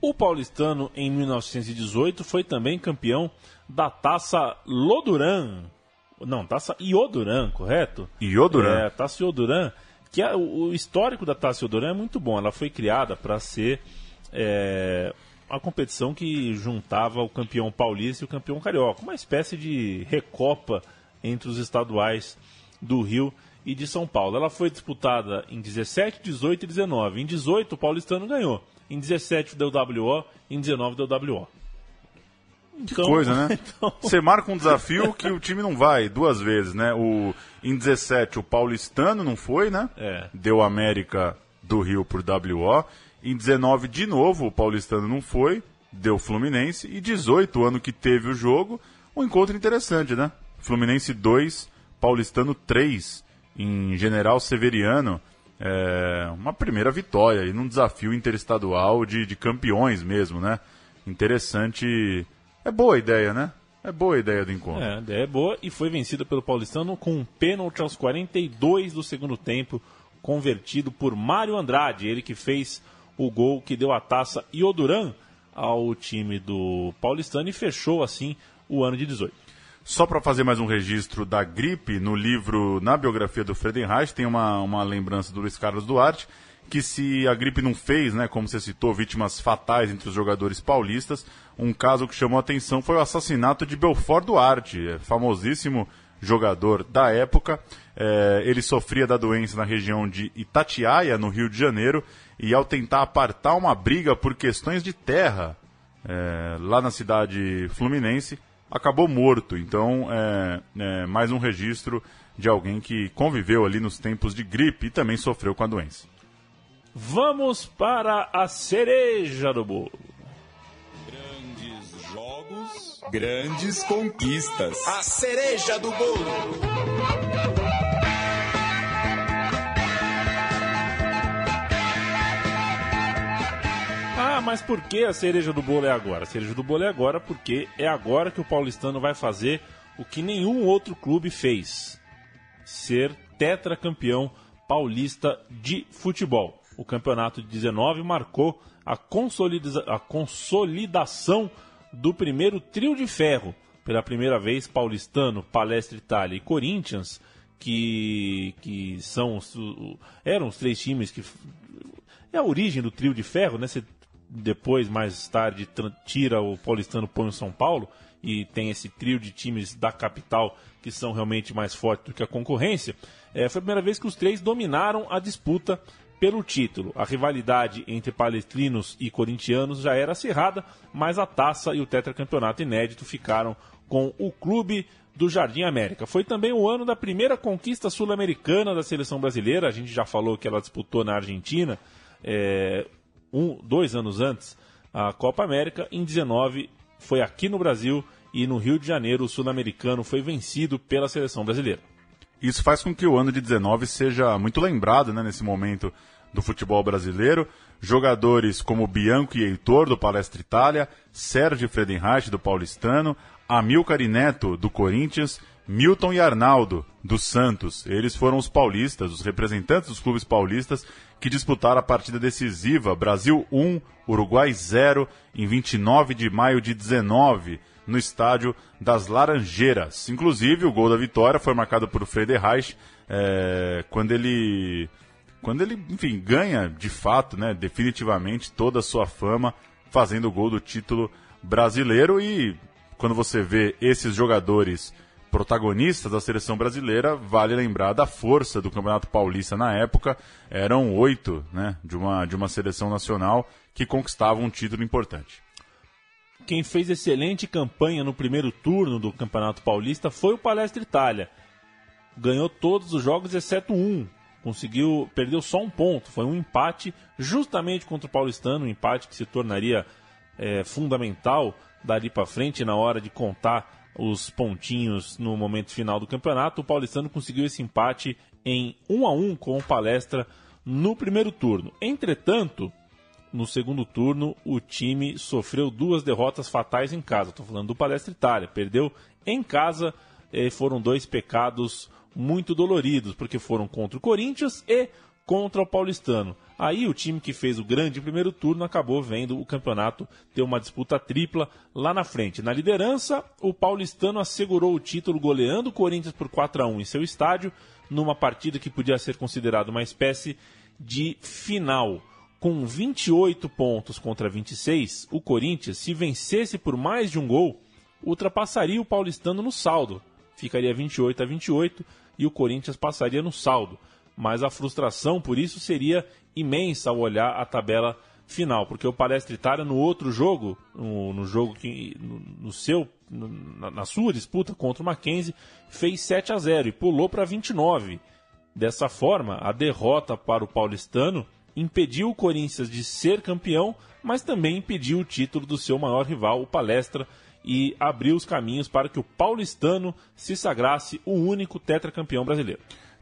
O Paulistano, em 1918, foi também campeão da Taça Loduran. Não, Taça Ioduran, correto? Ioduran. É, Taça Ioduran. Que é, o histórico da Taça Ioduran é muito bom. Ela foi criada para ser é, a competição que juntava o campeão paulista e o campeão carioca, uma espécie de recopa entre os estaduais do Rio e de São Paulo. Ela foi disputada em 17, 18 e 19. Em 18 o paulistano ganhou, em 17 deu WO, em 19 deu WO. Que então, coisa, né? [LAUGHS] Então... Você marca um desafio que o time não vai duas vezes, né? O, em 17 o paulistano não foi, né? É. Deu América do Rio por WO. Em 19, de novo, o paulistano não foi, deu Fluminense. E 18, o ano que teve o jogo, um encontro interessante, né? Fluminense 2, Paulistano 3, em General Severiano. É, uma primeira vitória e num desafio interestadual de, de campeões mesmo, né? Interessante. É boa a ideia, né? É boa a ideia do encontro. É, a ideia é boa e foi vencida pelo Paulistano com um pênalti aos 42 do segundo tempo, convertido por Mário Andrade, ele que fez o gol que deu a taça Ioduran ao time do Paulistano e fechou assim o ano de 18. Só para fazer mais um registro da gripe, no livro, na biografia do Friedenreich, tem uma, uma lembrança do Luiz Carlos Duarte, que se a gripe não fez, né, como você citou, vítimas fatais entre os jogadores paulistas, um caso que chamou atenção foi o assassinato de Belfort Duarte, é, famosíssimo jogador da época. É, ele sofria da doença na região de Itatiaia, no Rio de Janeiro, e ao tentar apartar uma briga por questões de terra é, lá na cidade fluminense, acabou morto. Então, é, é, mais um registro de alguém que conviveu ali nos tempos de gripe e também sofreu com a doença. Vamos para a cereja do bolo. Grandes jogos, grandes conquistas. A cereja do bolo. Ah, mas por que a cereja do bolo é agora? A cereja do bolo é agora porque é agora que o paulistano vai fazer o que nenhum outro clube fez: ser tetracampeão paulista de futebol. O campeonato de 19 marcou a, a consolidação do primeiro trio de ferro. Pela primeira vez, paulistano, Palestra Itália e Corinthians, que, que são eram os três times que é a origem do trio de ferro, né? Você depois, mais tarde, tira o paulistano, põe o São Paulo e tem esse trio de times da capital que são realmente mais fortes do que a concorrência. É, foi a primeira vez que os três dominaram a disputa pelo título. A rivalidade entre palestrinos e corintianos já era acirrada, mas a taça e o tetracampeonato inédito ficaram com o clube do Jardim América. Foi também o ano da primeira conquista sul-americana da seleção brasileira. A gente já falou que ela disputou na Argentina, é, um, dois anos antes, a Copa América. Em 19 foi aqui no Brasil e no Rio de Janeiro o sul-americano foi vencido pela seleção brasileira. Isso faz com que o ano de 19 seja muito lembrado né, nesse momento do futebol brasileiro. Jogadores como Bianco e Heitor, do Palestra Itália, Sérgio Fredenreich, do Paulistano, Amilcar e Neto, do Corinthians, Milton e Arnaldo, do Santos. Eles foram os paulistas, os representantes dos clubes paulistas que disputaram a partida decisiva Brasil 1, Uruguai 0, em 29 de maio de 19 no estádio das Laranjeiras. Inclusive, o gol da vitória foi marcado por Frederreich é, quando ele, quando ele, enfim, ganha de fato, né, definitivamente toda a sua fama fazendo o gol do título brasileiro e quando você vê esses jogadores protagonistas da seleção brasileira, vale lembrar da força do Campeonato Paulista na época. Eram oito né, de, uma, de uma seleção nacional que conquistavam um título importante. Quem fez excelente campanha no primeiro turno do Campeonato Paulista foi o Palestra Itália. Ganhou todos os jogos exceto um. Conseguiu, perdeu só um ponto. Foi um empate justamente contra o Paulistano, um empate que se tornaria é, fundamental dali para frente na hora de contar os pontinhos no momento final do campeonato. O Paulistano conseguiu esse empate em 1 a 1 com o Palestra no primeiro turno. Entretanto, no segundo turno, o time sofreu duas derrotas fatais em casa. Estou falando do Palestra Itália. Perdeu em casa. E foram dois pecados muito doloridos, porque foram contra o Corinthians e contra o Paulistano. Aí o time que fez o grande primeiro turno acabou vendo o campeonato ter uma disputa tripla lá na frente. Na liderança, o Paulistano assegurou o título goleando o Corinthians por 4 a 1 em seu estádio, numa partida que podia ser considerada uma espécie de final. Com 28 pontos contra 26, o Corinthians, se vencesse por mais de um gol, ultrapassaria o Paulistano no saldo. Ficaria 28 a 28 e o Corinthians passaria no saldo. Mas a frustração por isso seria imensa ao olhar a tabela final, porque o Palestra Itália no outro jogo, no, no jogo que no, no seu no, na, na sua disputa contra o Mackenzie, fez 7 a 0 e pulou para 29. Dessa forma, a derrota para o paulistano impediu o Corinthians de ser campeão, mas também impediu o título do seu maior rival, o Palestra, e abriu os caminhos para que o paulistano se sagrasse o único tetracampeão brasileiro.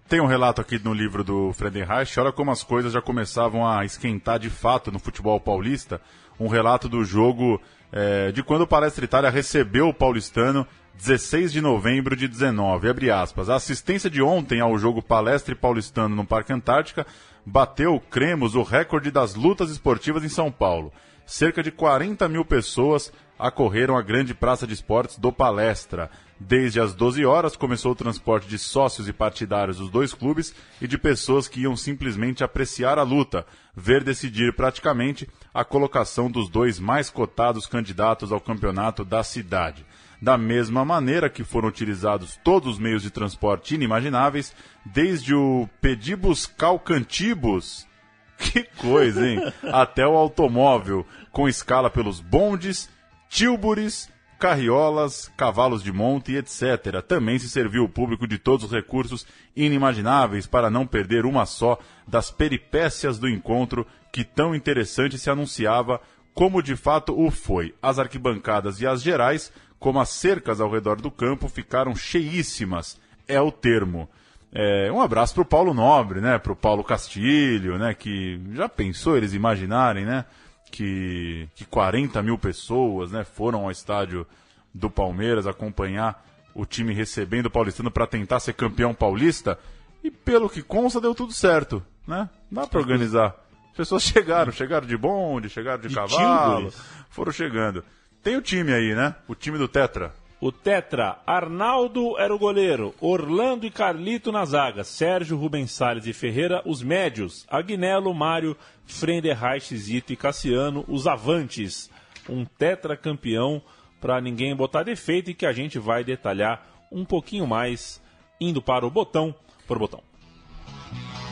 Tem um relato aqui no livro do Friedenreich, olha como as coisas já começavam a esquentar de fato no futebol paulista. Um relato do jogo é, de quando o Palestra Itália recebeu o paulistano 16 de novembro de 19, abre aspas. A assistência de ontem ao jogo Palestra e Paulistano no Parque Antártica bateu, cremos, o recorde das lutas esportivas em São Paulo. Cerca de 40 mil pessoas acorreram à grande praça de esportes do Palestra. Desde as 12 horas começou o transporte de sócios e partidários dos dois clubes e de pessoas que iam simplesmente apreciar a luta, ver decidir praticamente a colocação dos dois mais cotados candidatos ao campeonato da cidade. Da mesma maneira que foram utilizados todos os meios de transporte inimagináveis, desde o pedibus calcantibus, [LAUGHS] que coisa, hein? [LAUGHS] Até o automóvel, com escala pelos bondes, tilburis, carriolas, cavalos de monte e etc. Também se serviu o público de todos os recursos inimagináveis para não perder uma só das peripécias do encontro que tão interessante se anunciava, como de fato o foi. As arquibancadas e as gerais, como as cercas ao redor do campo, ficaram cheíssimas, é o termo. É, um abraço para o Paulo Nobre, né? Para o Paulo Castilho, né? Que já pensou eles imaginarem, né? Que, que 40 mil pessoas, né? Foram ao estádio do Palmeiras acompanhar o time recebendo o Paulistano para tentar ser campeão paulista. E pelo que consta, deu tudo certo, né? Dá para organizar. As pessoas chegaram, chegaram de bonde, chegaram de, De cavalo, foram chegando. Tem o time aí, né? O time do Tetra. O Tetra, Arnaldo era o goleiro, Orlando e Carlito na zaga, Sérgio, Rubens Salles e Ferreira, os médios, Agnello, Mário, Frenderreich, Zito e Cassiano, os avantes. Um Tetra campeão para ninguém botar defeito e que a gente vai detalhar um pouquinho mais indo para o botão por botão.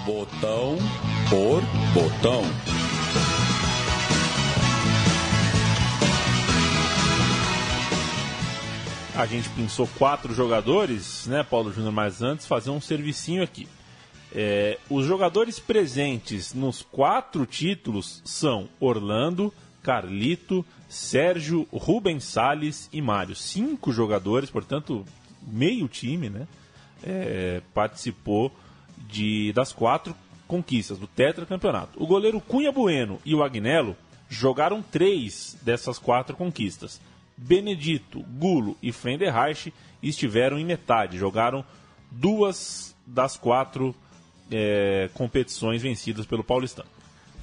Botão por botão. A gente pensou quatro jogadores, né, Paulo Júnior, mas antes fazer um servicinho aqui. É, os jogadores presentes nos quatro títulos são Orlando, Carlito, Sérgio, Rubens Salles e Mário. Cinco jogadores, portanto, meio time, né? é, participou de, das quatro conquistas do tetracampeonato. O goleiro Cunha Bueno e o Agnello jogaram três dessas quatro conquistas. Benedito, Gulo e Frenderreich estiveram em metade, jogaram duas das quatro é, competições vencidas pelo Paulistano.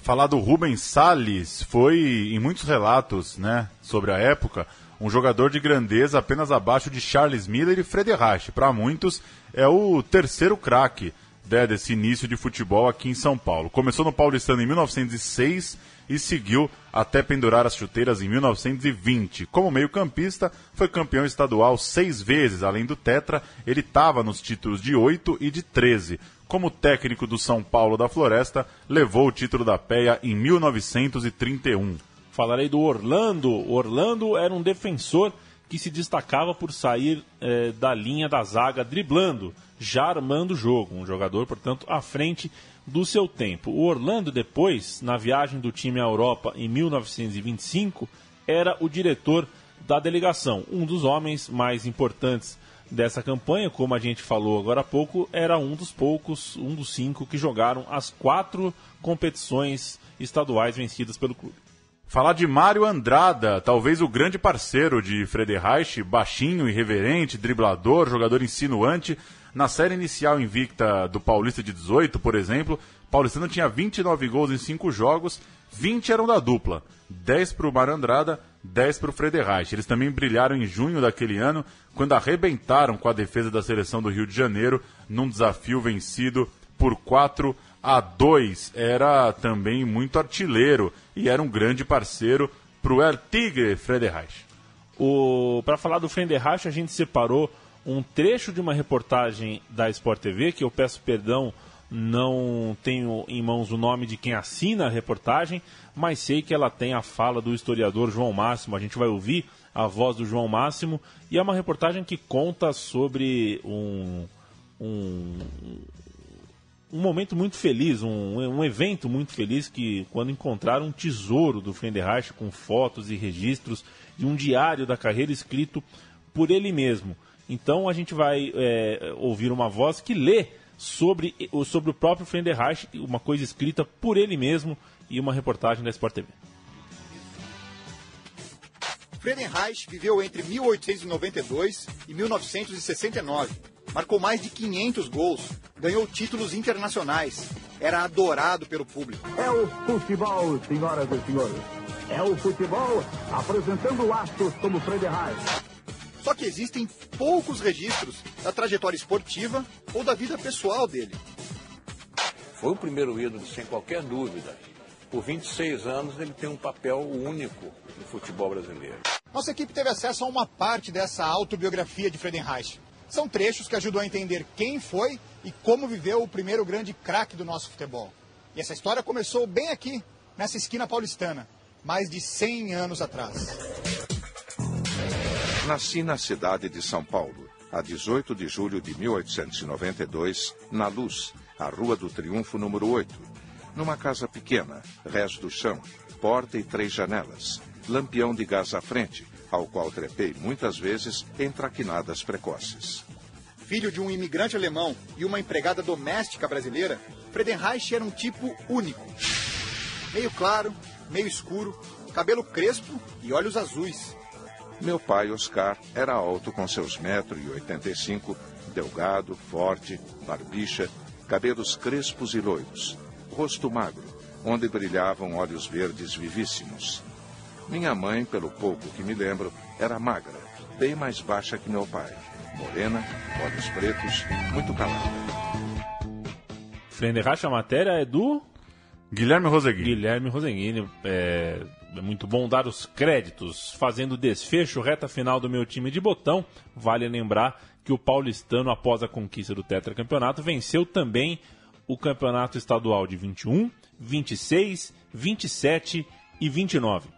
Falar do Rubens Salles foi, em muitos relatos né, sobre a época, um jogador de grandeza apenas abaixo de Charles Miller e Frederich. Para muitos, é o terceiro craque né, desse início de futebol aqui em São Paulo. Começou no Paulistano em 1906 e seguiu até pendurar as chuteiras em 1920. Como meio-campista, foi campeão estadual seis vezes. Além do Tetra, ele estava nos títulos de 8 e de 13. Como técnico do São Paulo da Floresta, levou o título da PEA em 1931. Falarei do Orlando. Orlando era um defensor que se destacava por sair eh, da linha da zaga driblando, já armando o jogo. Um jogador, portanto, à frente do seu tempo. O Orlando, depois, na viagem do time à Europa em 1925, era o diretor da delegação. Um dos homens mais importantes dessa campanha, como a gente falou agora há pouco, era um dos poucos, um dos cinco que jogaram as quatro competições estaduais vencidas pelo clube. Falar de Mário Andrada, talvez o grande parceiro de Frederich, baixinho, irreverente, driblador, jogador insinuante. Na série inicial invicta do Paulista de 18, por exemplo, Paulistano tinha 29 gols em 5 jogos, 20 eram da dupla, 10 para o Mário Andrada, 10 para o Frederich. Eles também brilharam em junho daquele ano, quando arrebentaram com a defesa da seleção do Rio de Janeiro, num desafio vencido por 4 a 2. Era também muito artilheiro e era um grande parceiro para o El Tigre Frederich. O para falar do Fenderrache, a gente separou um trecho de uma reportagem da Sport TV, que eu peço perdão, não tenho em mãos o nome de quem assina a reportagem, mas sei que ela tem a fala do historiador João Máximo. A gente vai ouvir a voz do João Máximo e é uma reportagem que conta sobre um, um, um momento muito feliz, um, um evento muito feliz que quando encontraram um tesouro do Fenderreich com fotos e registros de um diário da carreira escrito por ele mesmo. Então a gente vai é, ouvir uma voz que lê sobre, sobre o próprio Fenderreich, uma coisa escrita por ele mesmo e uma reportagem da Sport TV. Friedenreich viveu entre 1892 e 1969. Marcou mais de 500 gols, ganhou títulos internacionais, era adorado pelo público. É o futebol, senhoras e senhores. É o futebol apresentando astros como Friedenreich. Só que existem poucos registros da trajetória esportiva ou da vida pessoal dele. Foi o primeiro ídolo, sem qualquer dúvida. Por 26 anos, ele tem um papel único no futebol brasileiro. Nossa equipe teve acesso a uma parte dessa autobiografia de Friedenreich. São trechos que ajudam a entender quem foi e como viveu o primeiro grande craque do nosso futebol. E essa história começou bem aqui, nessa esquina paulistana, mais de 100 anos atrás. Nasci na cidade de São Paulo, a 18 de julho de 1892, na Luz, a Rua do Triunfo número 8. Numa casa pequena, rés do chão, porta e três janelas, lampião de gás à frente, ao qual trepei muitas vezes em traquinadas precoces. Filho de um imigrante alemão e uma empregada doméstica brasileira, Friedenreich era um tipo único. Meio claro, meio escuro, cabelo crespo e olhos azuis. Meu pai, Oscar, era alto com seus metros e oitenta e cinco, delgado, forte, barbicha, cabelos crespos e loiros, rosto magro, onde brilhavam olhos verdes vivíssimos. Minha mãe, pelo pouco que me lembro, era magra, bem mais baixa que meu pai, morena, olhos pretos, muito calada. Frenderracha, a matéria é do Guilherme Roseguini. Guilherme Roseguini. É, é muito bom dar os créditos. Fazendo desfecho, reta final do meu time de botão. Vale lembrar que o paulistano, após a conquista do tetracampeonato, venceu também o campeonato estadual de 21, 26, 27 e 29.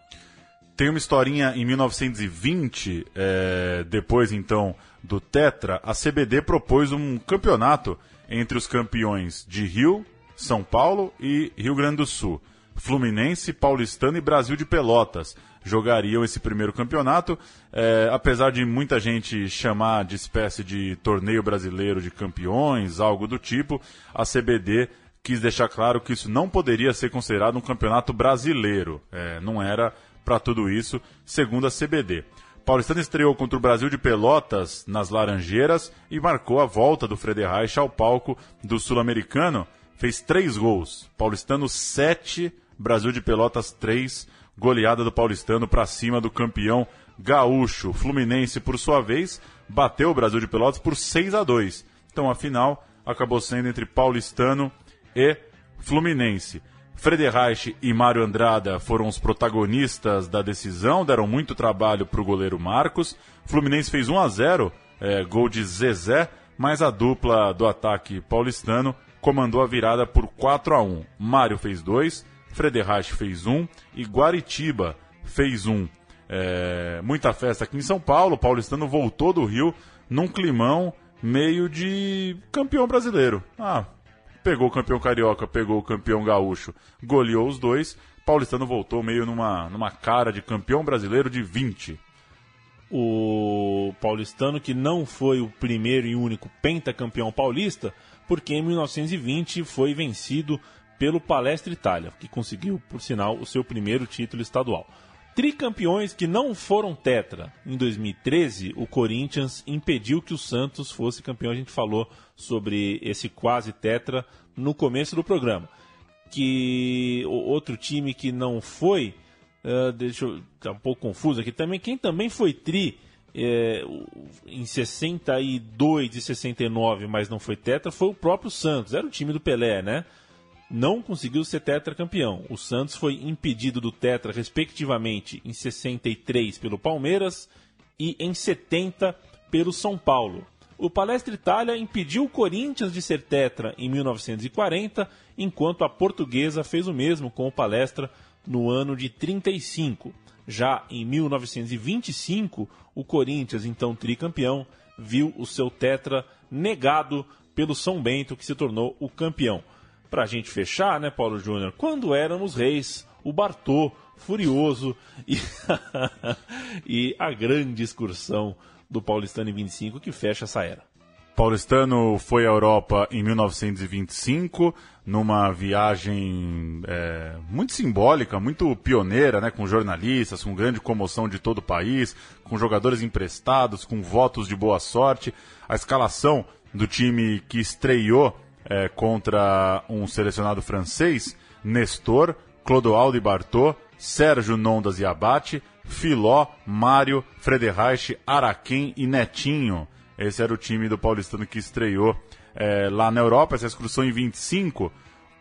Tem uma historinha em 1920, é, depois então do Tetra, a CBD propôs um campeonato entre os campeões de Rio, São Paulo e Rio Grande do Sul. Fluminense, Paulistano e Brasil de Pelotas jogariam esse primeiro campeonato, é, apesar de muita gente chamar de espécie de torneio brasileiro de campeões, algo do tipo, a CBD quis deixar claro que isso não poderia ser considerado um campeonato brasileiro, é, não era para tudo isso, segundo a CBD. Paulistano estreou contra o Brasil de Pelotas nas Laranjeiras e marcou a volta do Frederich ao palco do Sul-Americano. Fez três gols. Paulistano 7, Brasil de Pelotas 3. Goleada do Paulistano para cima do campeão gaúcho. Fluminense, por sua vez, bateu o Brasil de Pelotas por 6 a 2. Então a final acabou sendo entre Paulistano e Fluminense. Frederich e Mário Andrada foram os protagonistas da decisão, deram muito trabalho para o goleiro Marcos. Fluminense fez 1 a 0, é, gol de Zezé, mas a dupla do ataque paulistano comandou a virada por 4 a 1. Mário fez 2, Frederich fez 1 e Guaritiba fez 1. É, muita festa aqui em São Paulo, o paulistano voltou do Rio num climão meio de campeão brasileiro. Ah, pegou o campeão carioca, pegou o campeão gaúcho, goleou os dois. Paulistano voltou meio numa, numa cara de campeão brasileiro de 20. O paulistano que não foi o primeiro e único pentacampeão paulista, porque em 1920 foi vencido pelo Palestra Itália, que conseguiu, por sinal, o seu primeiro título estadual. Tricampeões que não foram tetra. Em 2013, o Corinthians impediu que o Santos fosse campeão. A gente falou sobre esse quase tetra no começo do programa. Que outro time que não foi, uh, deixa eu tá um pouco confuso aqui também. Quem também foi tri é, em 62 e 69, mas não foi tetra, foi o próprio Santos. Era o time do Pelé, né? Não conseguiu ser tetracampeão. O Santos foi impedido do tetra, respectivamente, em 63 pelo Palmeiras e em 70 pelo São Paulo. O Palestra Itália impediu o Corinthians de ser tetra em 1940, enquanto a portuguesa fez o mesmo com o Palestra no ano de 35. Já em 1925, o Corinthians, então tricampeão, viu o seu tetra negado pelo São Bento, que se tornou o campeão para a gente fechar, né, Paulo Júnior? Quando éramos reis, o Bartô, furioso e, [LAUGHS] e a grande excursão do Paulistano em 25 que fecha essa era. Paulistano foi à Europa em 1925, numa viagem é, muito simbólica, muito pioneira, né, com jornalistas, com grande comoção de todo o país, com jogadores emprestados, com votos de boa sorte. A escalação do time que estreou é, contra um selecionado francês, Nestor, Clodoaldo e Bartô, Sérgio Nondas e Abate, Filó, Mário, Frederich, Araquém e Netinho. Esse era o time do paulistano que estreou é, lá na Europa, essa excursão em 25.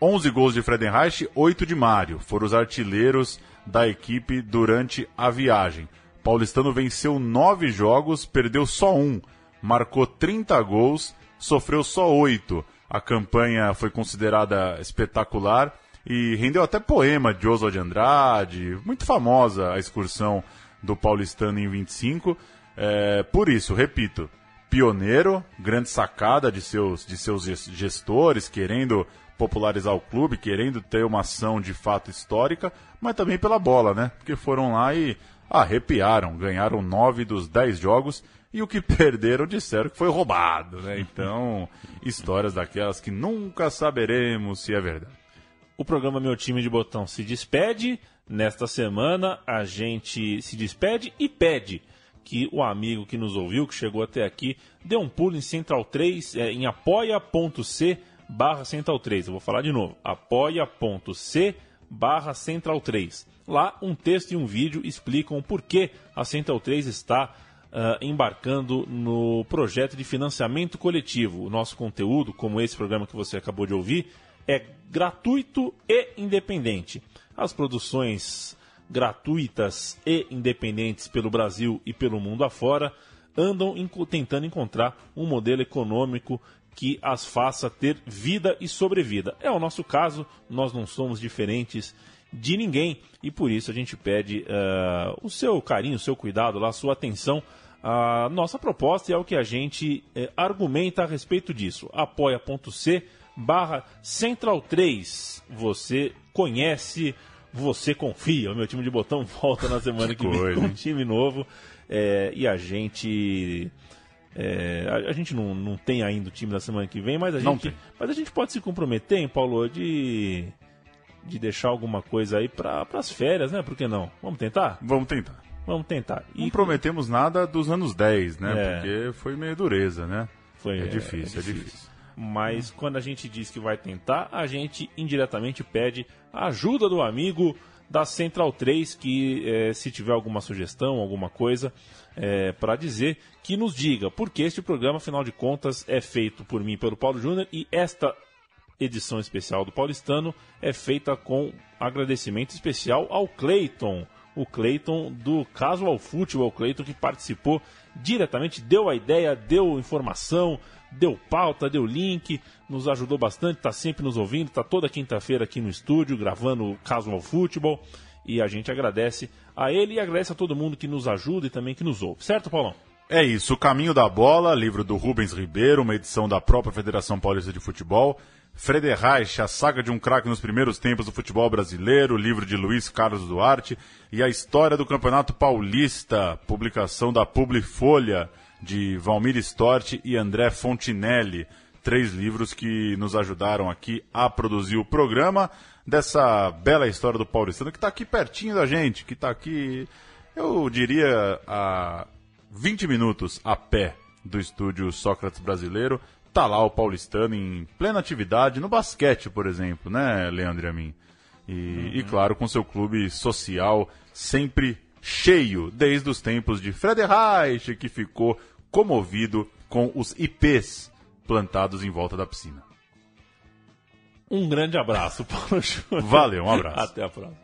11 gols de Friedenreich, 8 de Mário. Foram os artilheiros da equipe durante a viagem. Paulistano venceu 9 jogos, perdeu só um. Marcou 30 gols, sofreu só 8. A campanha foi considerada espetacular e rendeu até poema de Oswald de Andrade, muito famosa a excursão do paulistano em 25. É, por isso, repito, pioneiro, grande sacada de seus, de seus gestores, querendo popularizar o clube, querendo ter uma ação de fato histórica, mas também pela bola, né? Porque foram lá e arrepiaram, ganharam nove dos dez jogos e o que perderam disseram que foi roubado, né? Então, histórias daquelas que nunca saberemos se é verdade. O programa Meu Time de Botão se despede. Nesta semana a gente se despede e pede que o amigo que nos ouviu, que chegou até aqui, dê um pulo em Central 3, é, em apoia.c barra Central 3. Eu vou falar de novo. apoia.c barra Central 3. Lá um texto e um vídeo explicam por que a Central 3 está uh, embarcando no projeto de financiamento coletivo. O nosso conteúdo, como esse programa que você acabou de ouvir, é gratuito e independente. As produções gratuitas e independentes pelo Brasil e pelo mundo afora andam tentando encontrar um modelo econômico que as faça ter vida e sobrevida. É o nosso caso, nós não somos diferentes de ninguém e por isso a gente pede uh, o seu carinho, o seu cuidado, a sua atenção a nossa proposta é o que a gente é, argumenta a respeito disso. apoia.c barra Central 3. Você conhece, você confia. O meu time de botão [LAUGHS] volta na semana que, que vem com um time novo. É, e a gente. É, a, a, gente não, não tem ainda o time da semana que vem, mas a, gente, mas a gente pode se comprometer, hein, Paulo, de, de deixar alguma coisa aí para as férias, né? Por que não? Vamos tentar? Vamos tentar. Vamos tentar. E... Não prometemos nada dos anos 10, né? É. Porque foi meio dureza, né? Foi, é, difícil, é, é difícil, é difícil. Mas quando a gente diz que vai tentar, a gente indiretamente pede a ajuda do amigo da Central 3, que é, se tiver alguma sugestão, alguma coisa é, para dizer, que nos diga, porque este programa, afinal de contas, é feito por mim pelo Paulo Júnior, e esta edição especial do Paulistano é feita com agradecimento especial ao Cleiton, o Cleiton do Casual Futebol, o Cleiton que participou diretamente, deu a ideia, deu informação, deu pauta, deu link, nos ajudou bastante, está sempre nos ouvindo, está toda quinta-feira aqui no estúdio gravando o Casual Futebol e a gente agradece a ele e agradece a todo mundo que nos ajuda e também que nos ouve, certo, Paulão? É isso, O Caminho da Bola, livro do Rubens Ribeiro, uma edição da própria Federação Paulista de Futebol. Frederreich, a saga de um craque nos primeiros tempos do futebol brasileiro, livro de Luiz Carlos Duarte, e a história do Campeonato Paulista, publicação da Publifolha, de Valmir Storti e André Fontinelli. Três livros que nos ajudaram aqui a produzir o programa dessa bela história do paulistano, que está aqui pertinho da gente, que está aqui, eu diria, a 20 minutos a pé do estúdio Sócrates Brasileiro tá lá o paulistano em plena atividade no basquete, por exemplo, né, Leandro e a mim. E, uhum. e, claro, com seu clube social sempre cheio, desde os tempos de Frederreich, que ficou comovido com os IPs plantados em volta da piscina. Um grande abraço, Paulo [LAUGHS] Júnior. Valeu, um abraço. Até a próxima.